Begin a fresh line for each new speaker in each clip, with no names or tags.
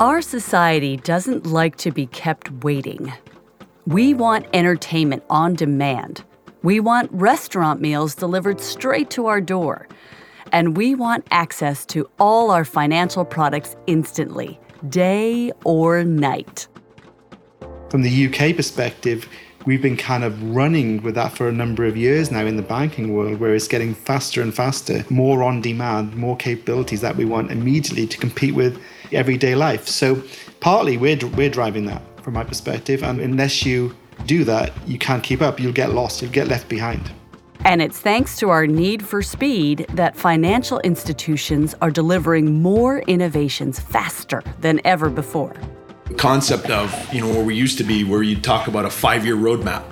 Our society doesn't like to be kept waiting. We want entertainment on demand. We want restaurant meals delivered straight to our door. And we want access to all our financial products instantly, day or night.
From the UK perspective, we've been kind of running with that for a number of years now in the banking world, where it's getting faster and faster, more on demand, more capabilities that we want immediately to compete with everyday life. So partly we're, we're driving that from my perspective. And unless you do that, you can't keep up. You'll get lost, you'll get left behind.
And it's thanks to our need for speed that financial institutions are delivering more innovations faster than ever before.
Concept of, you know, where we used to be, where you talk about a five year roadmap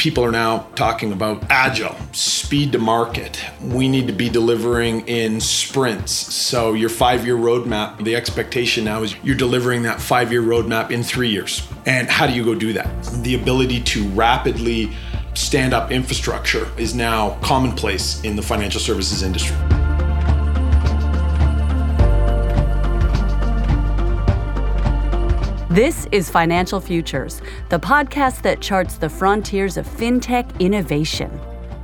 people are now talking about agile, speed to market. We need to be delivering in sprints. So, your five year roadmap, the expectation now is you're delivering that five year roadmap in three years. And how do you go do that? The ability to rapidly stand up infrastructure is now commonplace in the financial services industry.
This is Financial Futures, the podcast that charts the frontiers of fintech innovation.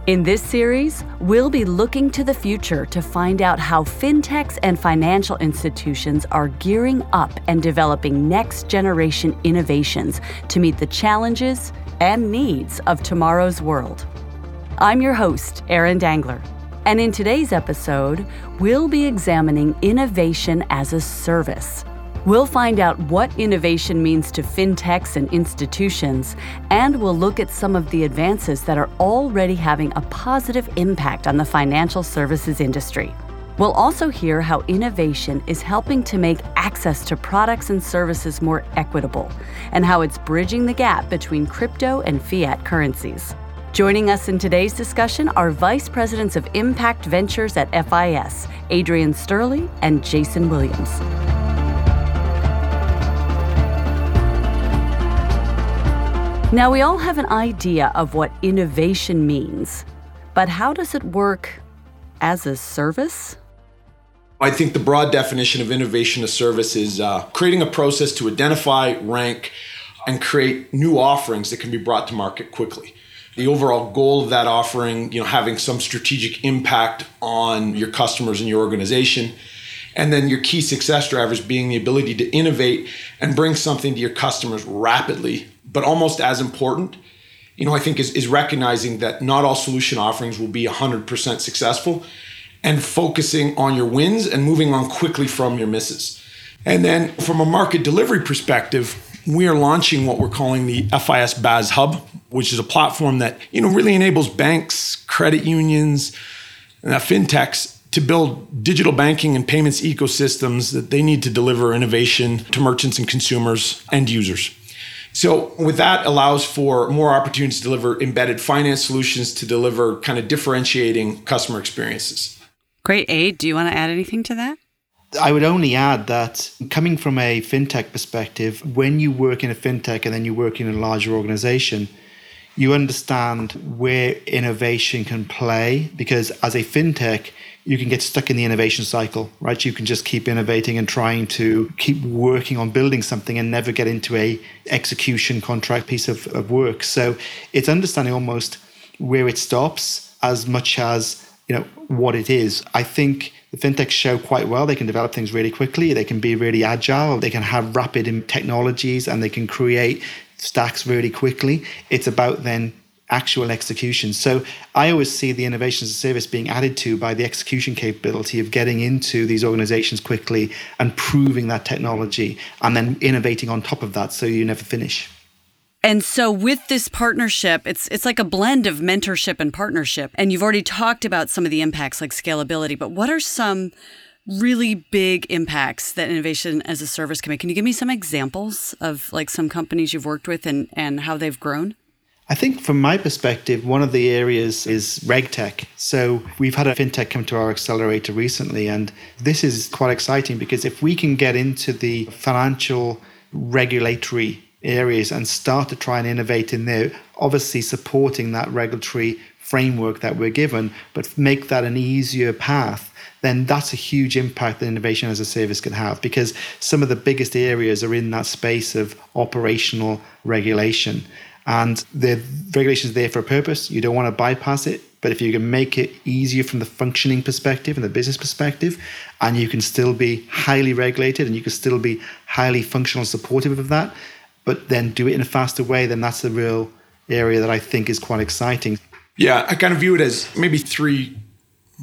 In this series, we'll be looking to the future to find out how fintechs and financial institutions are gearing up and developing next generation innovations to meet the challenges and needs of tomorrow's world. I'm your host, Erin Dangler, and in today's episode, we'll be examining innovation as a service We'll find out what innovation means to fintechs and institutions, and we'll look at some of the advances that are already having a positive impact on the financial services industry. We'll also hear how innovation is helping to make access to products and services more equitable, and how it's bridging the gap between crypto and fiat currencies. Joining us in today's discussion are Vice Presidents of Impact Ventures at FIS, Adrian Sterling and Jason Williams. Now, we all have an idea of what innovation means, but how does it work as a service?
I think the broad definition of innovation as service is uh, creating a process to identify, rank, and create new offerings that can be brought to market quickly. The overall goal of that offering, you know, having some strategic impact on your customers and your organization. And then your key success drivers being the ability to innovate and bring something to your customers rapidly but almost as important, you know, I think is, is recognizing that not all solution offerings will be 100% successful and focusing on your wins and moving on quickly from your misses. And then from a market delivery perspective, we are launching what we're calling the FIS BaaS Hub, which is a platform that, you know, really enables banks, credit unions, and fintechs to build digital banking and payments ecosystems that they need to deliver innovation to merchants and consumers and users. So with that allows for more opportunities to deliver embedded finance solutions to deliver kind of differentiating customer experiences.
Great. Aid, do you want to add anything to that?
I would only add that coming from a fintech perspective, when you work in a fintech and then you work in a larger organization, you understand where innovation can play because as a fintech, you can get stuck in the innovation cycle, right? You can just keep innovating and trying to keep working on building something and never get into a execution contract piece of, of work. So it's understanding almost where it stops as much as you know what it is. I think the fintechs show quite well. They can develop things really quickly. They can be really agile. They can have rapid technologies and they can create stacks really quickly. It's about then actual execution. So I always see the innovations as a service being added to by the execution capability of getting into these organizations quickly and proving that technology and then innovating on top of that so you never finish.
And so with this partnership, it's it's like a blend of mentorship and partnership. And you've already talked about some of the impacts like scalability, but what are some really big impacts that innovation as a service can make? Can you give me some examples of like some companies you've worked with and, and how they've grown?
I think from my perspective, one of the areas is RegTech. So we've had a fintech come to our accelerator recently, and this is quite exciting because if we can get into the financial regulatory areas and start to try and innovate in there, obviously supporting that regulatory framework that we're given, but make that an easier path then that's a huge impact that innovation as a service can have because some of the biggest areas are in that space of operational regulation. And the regulation is there for a purpose. You don't want to bypass it. But if you can make it easier from the functioning perspective and the business perspective, and you can still be highly regulated and you can still be highly functional and supportive of that, but then do it in a faster way, then that's the real area that I think is quite exciting.
Yeah, I kind of view it as maybe three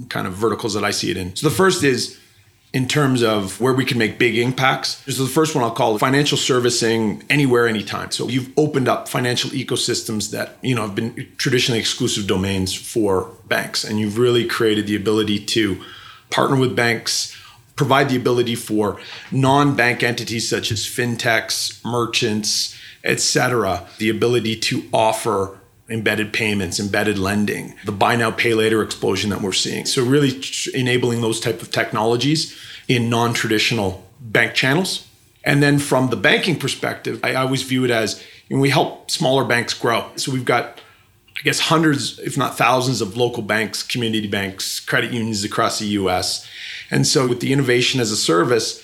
kind of verticals that I see it in. So the first is in terms of where we can make big impacts. This is the first one I'll call financial servicing anywhere, anytime. So you've opened up financial ecosystems that, you know, have been traditionally exclusive domains for banks. And you've really created the ability to partner with banks, provide the ability for non-bank entities such as fintechs, merchants, et cetera, the ability to offer embedded payments, embedded lending, the buy now pay later explosion that we're seeing. So really enabling those type of technologies in non-traditional bank channels. And then from the banking perspective, I always view it as you know, we help smaller banks grow. So we've got I guess hundreds, if not thousands, of local banks, community banks, credit unions across the US. And so, with the innovation as a service,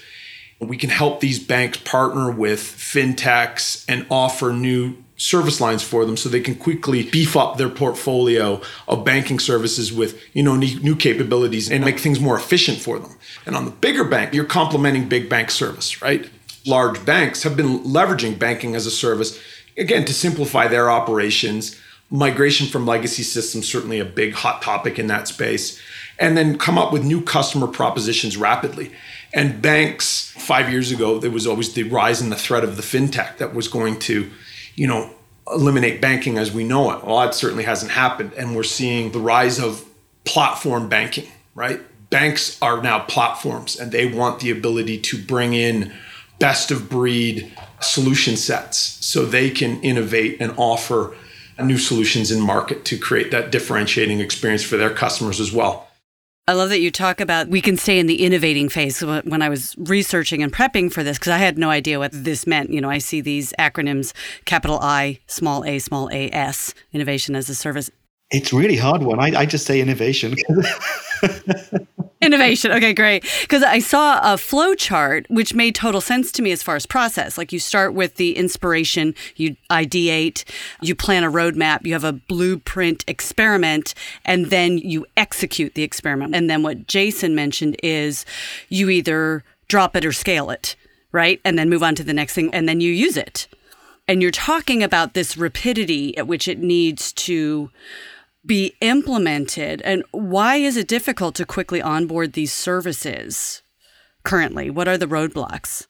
we can help these banks partner with fintechs and offer new service lines for them so they can quickly beef up their portfolio of banking services with you know new capabilities and make things more efficient for them. And on the bigger bank you're complementing big bank service right? Large banks have been leveraging banking as a service again to simplify their operations. Migration from legacy systems certainly a big hot topic in that space. And then come up with new customer propositions rapidly. And banks 5 years ago there was always the rise in the threat of the fintech that was going to you know, eliminate banking as we know it. Well, that certainly hasn't happened. And we're seeing the rise of platform banking, right? Banks are now platforms and they want the ability to bring in best of breed solution sets so they can innovate and offer new solutions in market to create that differentiating experience for their customers as well.
I love that you talk about we can stay in the innovating phase. When I was researching and prepping for this, because I had no idea what this meant. You know, I see these acronyms capital I, small a, small a, S, innovation as a service.
It's really hard one. I, I just say innovation.
Innovation. Okay, great. Because I saw a flow chart which made total sense to me as far as process. Like you start with the inspiration, you ideate, you plan a roadmap, you have a blueprint experiment, and then you execute the experiment. And then what Jason mentioned is you either drop it or scale it, right? And then move on to the next thing, and then you use it. And you're talking about this rapidity at which it needs to be implemented? And why is it difficult to quickly onboard these services currently? What are the roadblocks?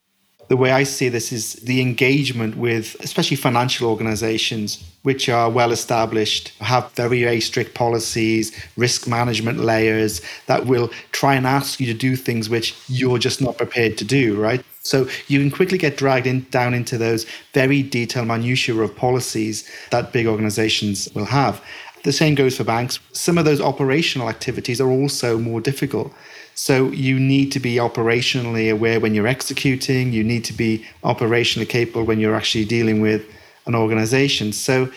The way I see this is the engagement with, especially financial organizations, which are well established, have very, very strict policies, risk management layers that will try and ask you to do things which you're just not prepared to do, right? So you can quickly get dragged in, down into those very detailed minutiae of policies that big organizations will have. The same goes for banks. Some of those operational activities are also more difficult. So you need to be operationally aware when you're executing, you need to be operationally capable when you're actually dealing with an organization. So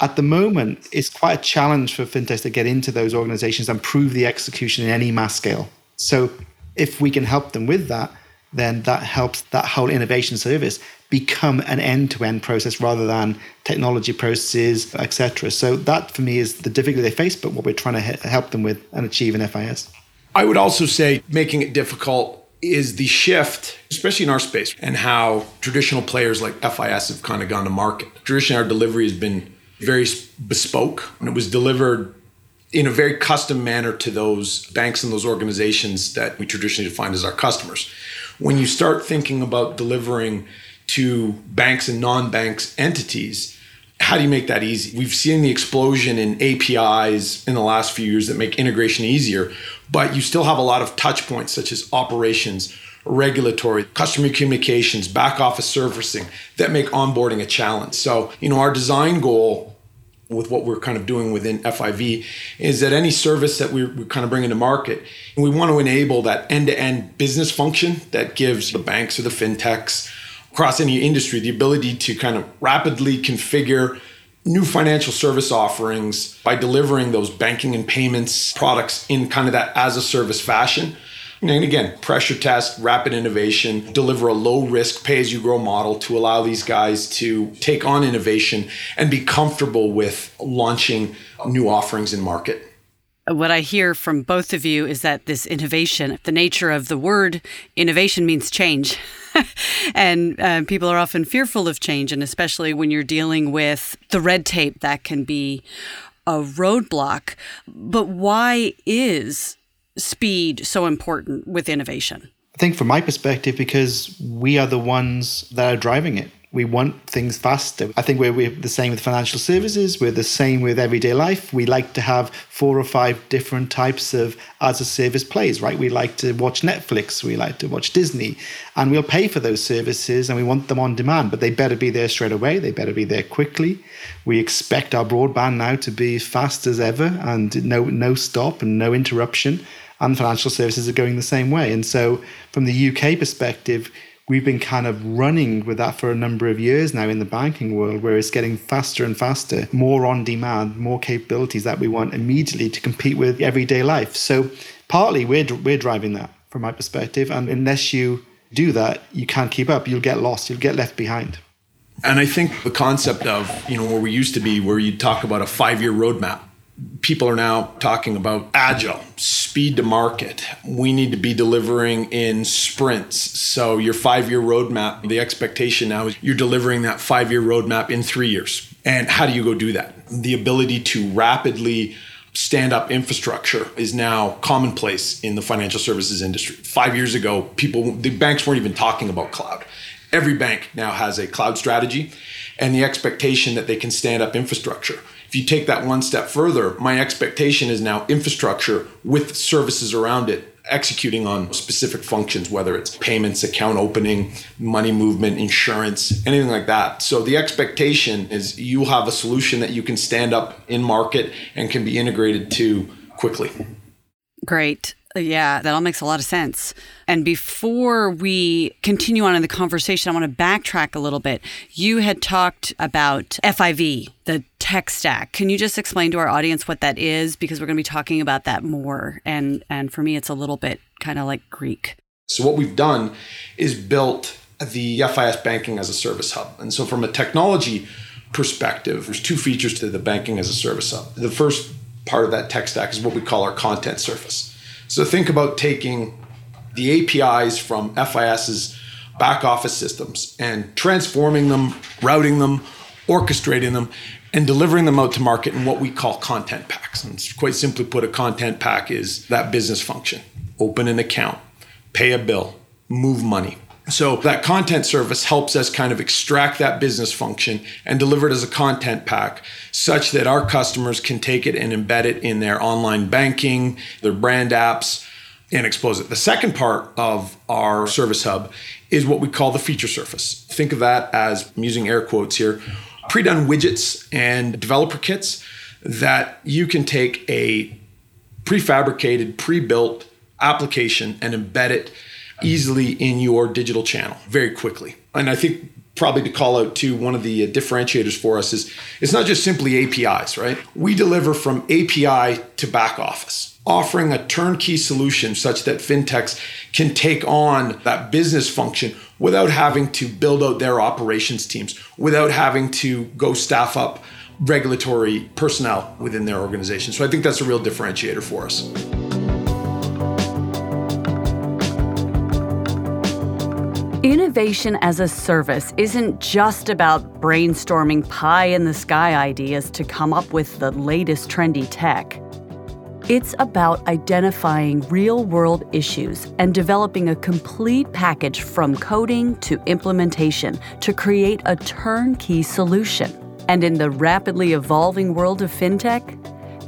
at the moment, it's quite a challenge for fintechs to get into those organizations and prove the execution in any mass scale. So if we can help them with that, then that helps that whole innovation service become an end-to-end process rather than technology processes, etc. So that for me is the difficulty they face, but what we're trying to help them with and achieve in FIS.
I would also say making it difficult is the shift, especially in our space, and how traditional players like FIS have kind of gone to market. Traditionally, our delivery has been very bespoke, and it was delivered in a very custom manner to those banks and those organizations that we traditionally define as our customers. When you start thinking about delivering to banks and non-banks entities how do you make that easy? We've seen the explosion in apis in the last few years that make integration easier but you still have a lot of touch points such as operations regulatory customer communications back office servicing that make onboarding a challenge. So you know our design goal with what we're kind of doing within FIV is that any service that we're, kind of bringing to market, we want to enable that end-to-end business function that gives the banks or the fintechs across any industry the ability to kind of rapidly configure new financial service offerings by delivering those banking and payments products in kind of that as a service fashion And again, pressure test, rapid innovation, deliver a low risk pay as you grow model to allow these guys to take on innovation and be comfortable with launching new offerings in market.
What I hear from both of you is that this innovation, the nature of the word innovation means change. and uh, people are often fearful of change, and especially when you're dealing with the red tape that can be a roadblock. But why is speed so important with innovation?
I think from my perspective, because we are the ones that are driving it. We want things faster. I think we're, we're the same with financial services. We're the same with everyday life. We like to have four or five different types of as a service plays, right? We like to watch Netflix. We like to watch Disney. And we'll pay for those services and we want them on demand, but they better be there straight away. They better be there quickly. We expect our broadband now to be fast as ever and no, no stop and no interruption and financial services are going the same way. And so, from the UK perspective, we've been kind of running with that for a number of years now in the banking world, where it's getting faster and faster, more on demand, more capabilities that we want immediately to compete with everyday life. So, partly we're, we're driving that from my perspective. And unless you do that, you can't keep up. You'll get lost, you'll get left behind.
And I think the concept of, you know, where we used to be, where you talk about a five year roadmap, people are now talking about agile, speed to market. We need to be delivering in sprints. So, your five year roadmap, the expectation now is you're delivering that five year roadmap in three years. And how do you go do that? The ability to rapidly stand up infrastructure is now commonplace in the financial services industry. Five years ago, people, the banks weren't even talking about cloud. Every bank now has a cloud strategy and the expectation that they can stand up infrastructure. If you take that one step further, my expectation is now infrastructure with services around it executing on specific functions, whether it's payments, account opening, money movement, insurance, anything like that. So the expectation is you have a solution that you can stand up in market and can be integrated to quickly.
Great. Yeah, that all makes a lot of sense. And before we continue on in the conversation, I want to backtrack a little bit. You had talked about FIV, the tech stack. Can you just explain to our audience what that is? Because we're going to be talking about that more. And and for me, it's a little bit kind of like Greek.
So what we've done is built the FIS banking as a service hub. And so from a technology perspective, there's two features to the banking as a service hub. The first part of that tech stack is what we call our content surface. So think about taking the APIs from FIS's back office systems and transforming them, routing them, orchestrating them, and delivering them out to market in what we call content packs. And quite simply put, a content pack is that business function open an account, pay a bill, move money. So that content service helps us kind of extract that business function and deliver it as a content pack such that our customers can take it and embed it in their online banking, their brand apps, and expose it. The second part of our service hub is what we call the feature surface. Think of that as I'm using air quotes here, pre-done widgets and developer kits that you can take a prefabricated, pre-built application and embed it easily in your digital channel very quickly. And I think probably to call out to one of the uh, differentiators for us is it's not just simply APIs, right? We deliver from API to back office, offering a turnkey solution such that fintechs can take on that business function without having to build out their operations teams, without having to go staff up regulatory personnel within their organization. So I think that's a real differentiator for us.
Innovation as a service isn't just about brainstorming pie in the sky ideas to come up with the latest trendy tech. It's about identifying real world issues and developing a complete package from coding to implementation to create a turnkey solution. And in the rapidly evolving world of fintech,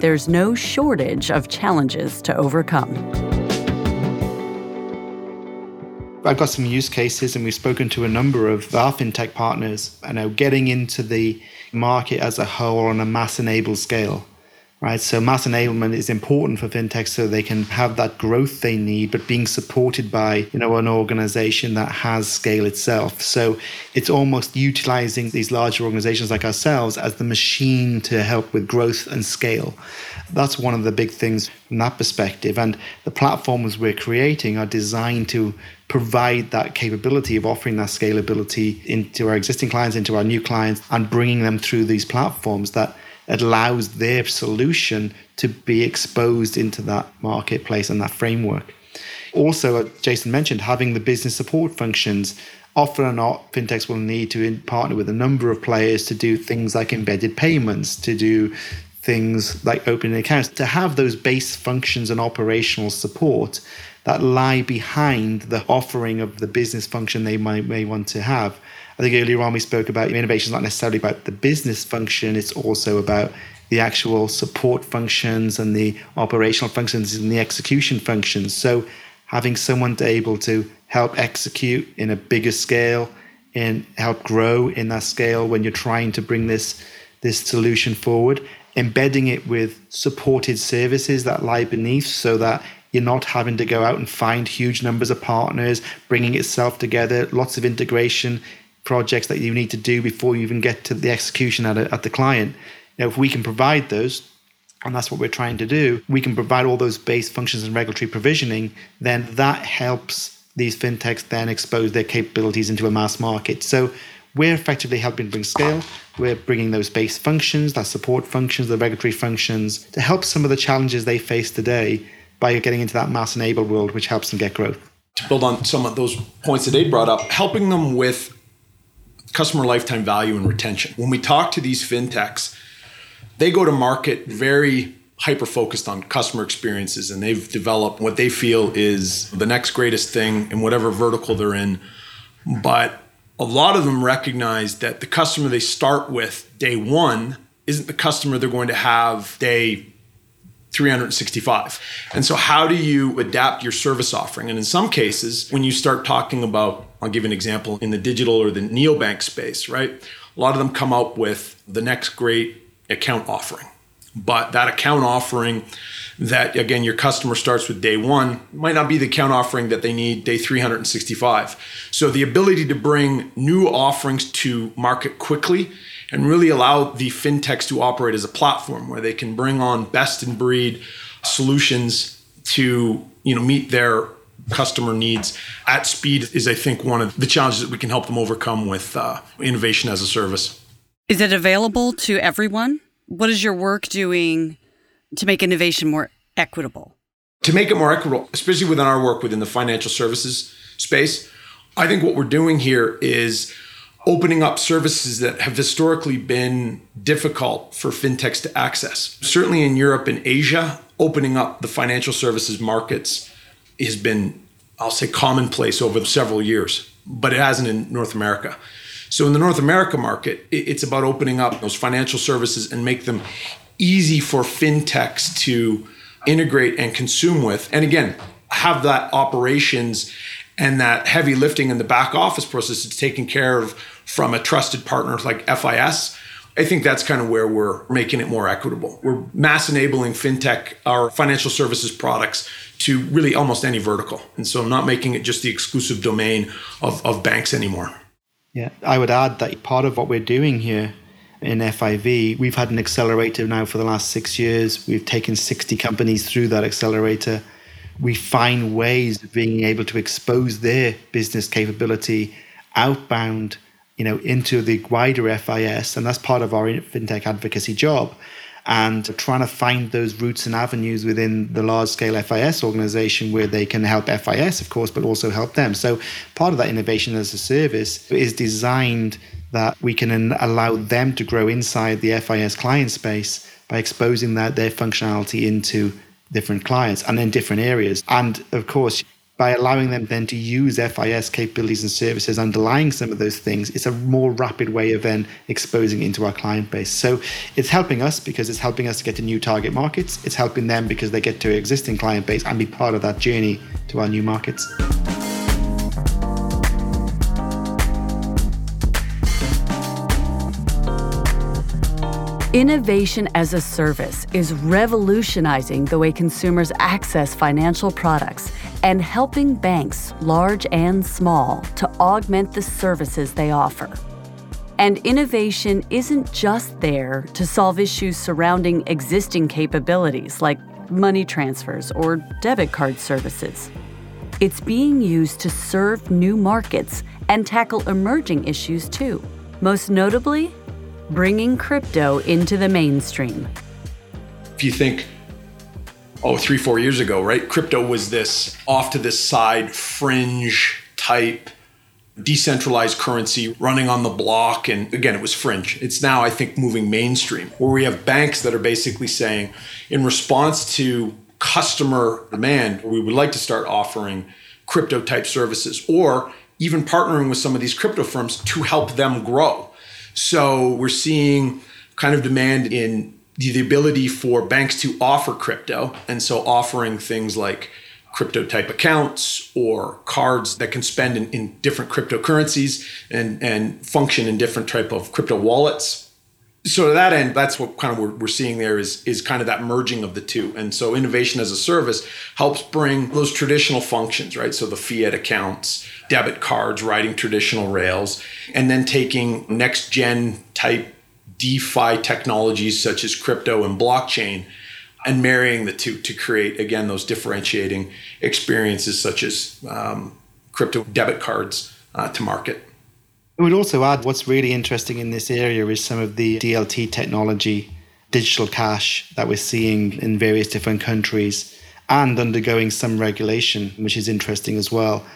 there's no shortage of challenges to overcome.
I've got some use cases, and we've spoken to a number of our fintech partners. I know getting into the market as a whole on a mass enabled scale. right? So mass enablement is important for fintech so they can have that growth they need, but being supported by you know an organization that has scale itself. So it's almost utilizing these larger organizations like ourselves as the machine to help with growth and scale. That's one of the big things from that perspective. And the platforms we're creating are designed to provide that capability of offering that scalability into our existing clients, into our new clients, and bringing them through these platforms that allows their solution to be exposed into that marketplace and that framework. Also, as Jason mentioned having the business support functions. Often or not, fintechs will need to partner with a number of players to do things like embedded payments, to do things like opening accounts, to have those base functions and operational support that lie behind the offering of the business function they might, may want to have. I think earlier on we spoke about innovation is not necessarily about the business function, it's also about the actual support functions and the operational functions and the execution functions. So having someone to able to help execute in a bigger scale and help grow in that scale when you're trying to bring this this solution forward, embedding it with supported services that lie beneath so that you're not having to go out and find huge numbers of partners, bringing itself together, lots of integration projects that you need to do before you even get to the execution at, a, at the client. Now, if we can provide those, and that's what we're trying to do, we can provide all those base functions and regulatory provisioning, then that helps these fintechs then expose their capabilities into a mass market. So we're effectively helping bring scale. We're bringing those base functions, that support functions, the regulatory functions to help some of the challenges they face today by getting into that mass enabled world, which helps them get growth.
To build on some of those points that they brought up, helping them with customer lifetime value and retention. When we talk to these fintechs, they go to market very hyper focused on customer experiences and they've developed what they feel is the next greatest thing in whatever vertical they're in. But a lot of them recognize that the customer they start with day one isn't the customer they're going to have day 365. And so, how do you adapt your service offering? And in some cases, when you start talking about, I'll give an example in the digital or the neobank space, right? A lot of them come up with the next great account offering. But that account offering that, again, your customer starts with day one might not be the account offering that they need day 365. So, the ability to bring new offerings to market quickly and really allow the fintechs to operate as a platform where they can bring on best in breed solutions to you know meet their customer needs. At speed is i think one of the challenges that we can help them overcome with uh, innovation as a service.
Is it available to everyone? What is your work doing to make innovation more equitable?
To make it more equitable especially within our work within the financial services space i think what we're doing here is opening up services that have historically been difficult for fintechs to access. Certainly in Europe and Asia, opening up the financial services markets has been, I'll say, commonplace over several years, but it hasn't in North America. So in the North America market, it's about opening up those financial services and make them easy for fintechs to integrate and consume with. And again, have that operations and that heavy lifting in the back office process is taken care of from a trusted partner like FIS. I think that's kind of where we're making it more equitable. We're mass enabling fintech, our financial services products to really almost any vertical. And so not making it just the exclusive domain of, of banks anymore.
Yeah, I would add that part of what we're doing here in FIV, we've had an accelerator now for the last six years. We've taken 60 companies through that accelerator. We find ways of being able to expose their business capability outbound you know, into the wider FIS, and that's part of our fintech advocacy job. And trying to find those routes and avenues within the large scale FIS organization where they can help FIS, of course, but also help them. So, part of that innovation as a service is designed that we can allow them to grow inside the FIS client space by exposing that their functionality into different clients and in different areas. And of course, by allowing them then to use FIS capabilities and services underlying some of those things, it's a more rapid way of then exposing into our client base. So it's helping us because it's helping us to get to new target markets. It's helping them because they get to existing client base and be part of that journey to our new markets.
Innovation as a service is revolutionizing the way consumers access financial products and helping banks, large and small, to augment the services they offer. And innovation isn't just there to solve issues surrounding existing capabilities like money transfers or debit card services. It's being used to serve new markets and tackle emerging issues too. Most notably, bringing crypto into the mainstream.
If you think, oh, three, four years ago, right, crypto was this off to this side, fringe type, decentralized currency running on the block. And again, it was fringe. It's now, I think, moving mainstream, where we have banks that are basically saying, in response to customer demand, we would like to start offering crypto type services or even partnering with some of these crypto firms to help them grow. So we're seeing kind of demand in the, ability for banks to offer crypto. And so offering things like crypto type accounts or cards that can spend in, in different cryptocurrencies and, and function in different type of crypto wallets so to that end that's what kind of we're, we're seeing there is is kind of that merging of the two. And so innovation as a service helps bring those traditional functions right? So the fiat accounts debit cards riding traditional rails and then taking next gen type defi technologies such as crypto and blockchain and marrying the two to create again those differentiating experiences such as um, crypto debit cards uh, to market
I would also add what's really interesting in this area is some of the DLT technology, digital cash that we're seeing in various different countries and undergoing some regulation, which is interesting as well.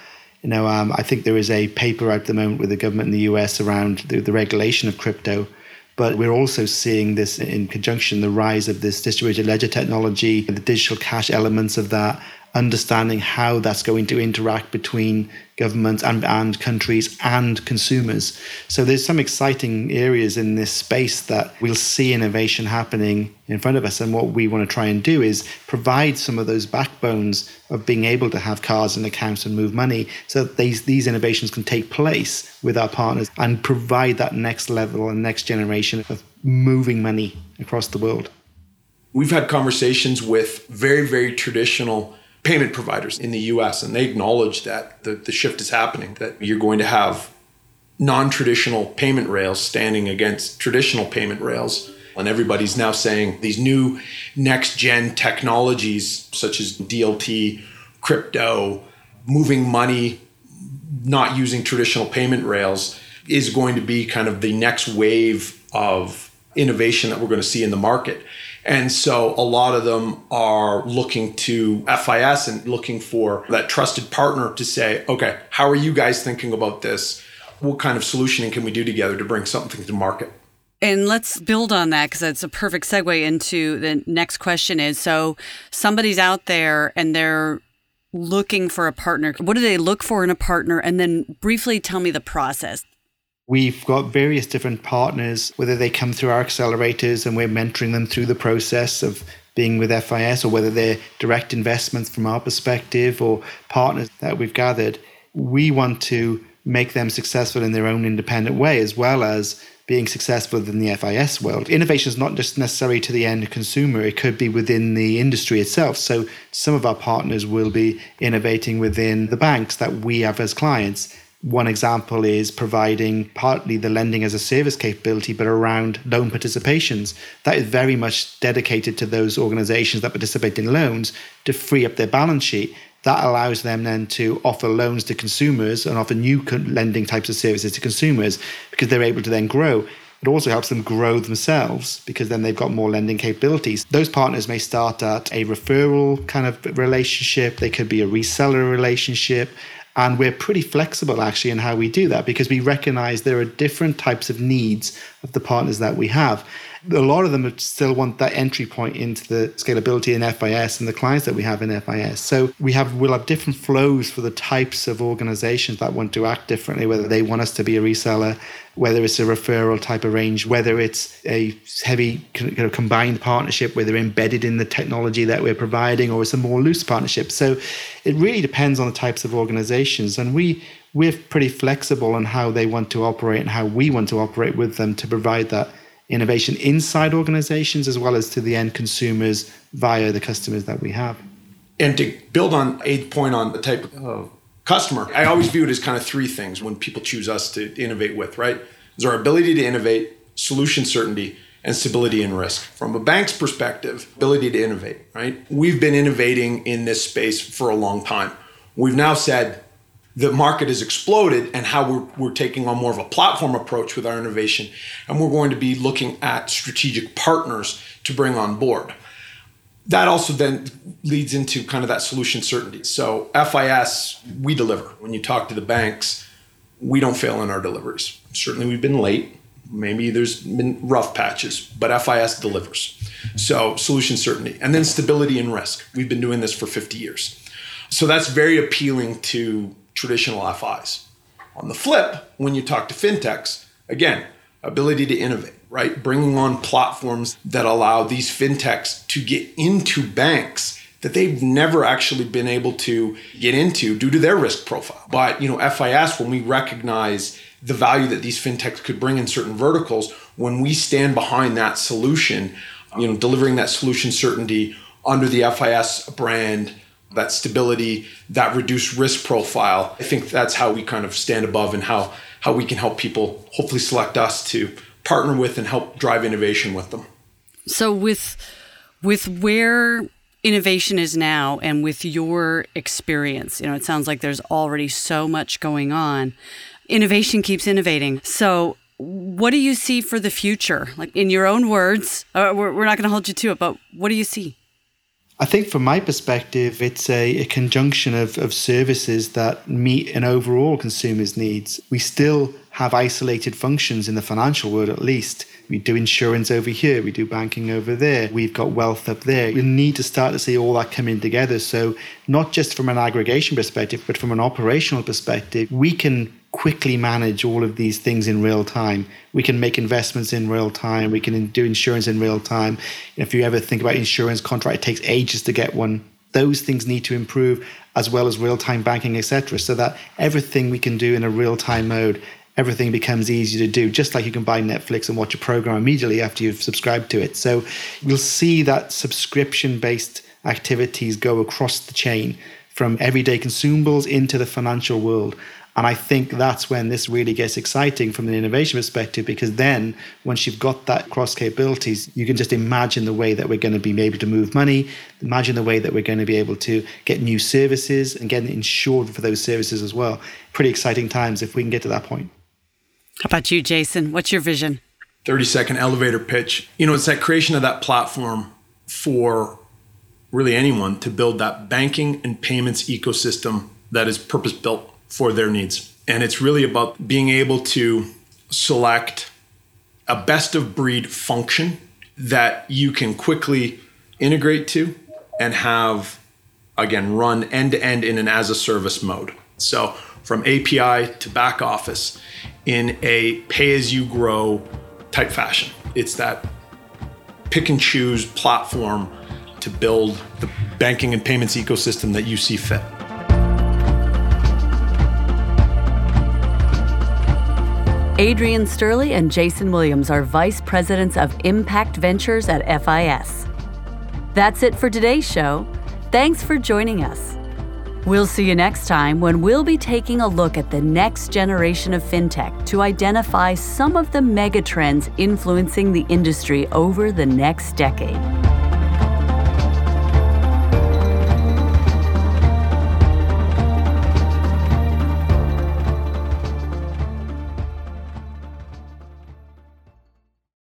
You know, um, I think there is a paper at the moment with the government in the US around the, the regulation of crypto, but we're also seeing this in conjunction the rise of this distributed ledger technology, the digital cash elements of that, understanding how that's going to interact between governments and, and countries and consumers. So there's some exciting areas in this space that we'll see innovation happening in front of us. And what we want to try and do is provide some of those backbones of being able to have cards and accounts and move money so that these, these innovations can take place with our partners and provide that next level and next generation of moving money across the world.
We've had conversations with very, very traditional payment providers in the US, and they acknowledge that the, the shift is happening, that you're going to have non traditional payment rails standing against traditional payment rails. And everybody's now saying these new next gen technologies, such as DLT, crypto, moving money, not using traditional payment rails, is going to be kind of the next wave of innovation that we're going to see in the market. And so a lot of them are looking to FIS and looking for that trusted partner to say, okay, how are you guys thinking about this? What kind of solutioning can we do together to bring something to market?
And let's build on that because that's a perfect segue into the next question is so somebody's out there and they're looking for a partner. What do they look for in a partner? And then briefly tell me the process.
We've got various different partners, whether they come through our accelerators and we're mentoring them through the process of being with FIS, or whether they're direct investments from our perspective or partners that we've gathered. We want to make them successful in their own independent way, as well as being successful in the FIS world. Innovation is not just necessary to the end consumer, it could be within the industry itself. So some of our partners will be innovating within the banks that we have as clients. One example is providing partly the lending as a service capability, but around loan participations. That is very much dedicated to those organizations that participate in loans to free up their balance sheet. That allows them then to offer loans to consumers and offer new lending types of services to consumers because they're able to then grow. It also helps them grow themselves because then they've got more lending capabilities. Those partners may start at a referral kind of relationship, they could be a reseller relationship, and we're pretty flexible actually in how we do that because we recognize there are different types of needs of the partners that we have a lot of them still want that entry point into the scalability in FIS and the clients that we have in FIS. So we have we'll have different flows for the types of organizations that want to act differently, whether they want us to be a reseller, whether it's a referral type of range, whether it's a heavy kind of combined partnership where they're embedded in the technology that we're providing, or it's a more loose partnership. So it really depends on the types of organizations, and we we're pretty flexible on how they want to operate and how we want to operate with them to provide that innovation inside organizations as well as to the end consumers via the customers that we have.
And to build on a point on the type of customer, I always view it as kind of three things when people choose us to innovate with, right? Is our ability to innovate, solution certainty, and stability and risk. From a bank's perspective, ability to innovate, right? We've been innovating in this space for a long time. We've now said the market has exploded and how we're, we're taking on more of a platform approach with our innovation. And we're going to be looking at strategic partners to bring on board. That also then leads into kind of that solution certainty. So, FIS, we deliver. When you talk to the banks, we don't fail in our deliveries. Certainly, we've been late Maybe there's been rough patches, but FIS delivers. So solution certainty and then stability and risk. We've been doing this for 50 years. So that's very appealing to traditional FIs. On the flip, when you talk to fintechs, again, ability to innovate, right? Bringing on platforms that allow these fintechs to get into banks that they've never actually been able to get into due to their risk profile. But, you know, FIS, when we recognize the value that these fintechs could bring in certain verticals when we stand behind that solution you know delivering that solution certainty under the FIS brand that stability that reduced risk profile i think that's how we kind of stand above and how how we can help people hopefully select us to partner with and help drive innovation with them
so with with where innovation is now and with your experience you know it sounds like there's already so much going on innovation keeps innovating. So, what do you see for the future? Like in your own words, uh, we're, we're not going to hold you to it, but what do you see?
I think from my perspective, it's a, a conjunction of, of services that meet an overall consumer's needs. We still have isolated functions in the financial world, at least. We do insurance over here, we do banking over there, we've got wealth up there. We need to start to see all that coming together. So, not just from an aggregation perspective, but from an operational perspective, we can quickly manage all of these things in real time. We can make investments in real time. We can do insurance in real time. If you ever think about insurance contract, it takes ages to get one. Those things need to improve as well as real time banking, etc. So that everything we can do in a real time mode, everything becomes easy to do. Just like you can buy Netflix and watch a program immediately after you've subscribed to it. So you'll see that subscription based activities go across the chain from everyday consumables into the financial world. And I think that's when this really gets exciting from an innovation perspective, because then once you've got that cross capabilities, you can just imagine the way that we're going to be able to move money, imagine the way that we're going to be able to get new services and get insured for those services as well. Pretty exciting times if we can get to that point.
How about you, Jason? What's your vision?
30 second elevator pitch. You know, it's that creation of that platform for really anyone to build that banking and payments ecosystem that is purpose built for their needs. And it's really about being able to select a best of breed function that you can quickly integrate to and have, again, run end to end in an as a service mode. So from API to back office in a pay as you grow type fashion. It's that pick and choose platform to build the banking and payments ecosystem that you see fit.
Adrian Sturley and Jason Williams are Vice Presidents of Impact Ventures at FIS. That's it for today's show. Thanks for joining us. We'll see you next time when we'll be taking a look at the next generation of fintech to identify some of the megatrends influencing the industry over the next decade.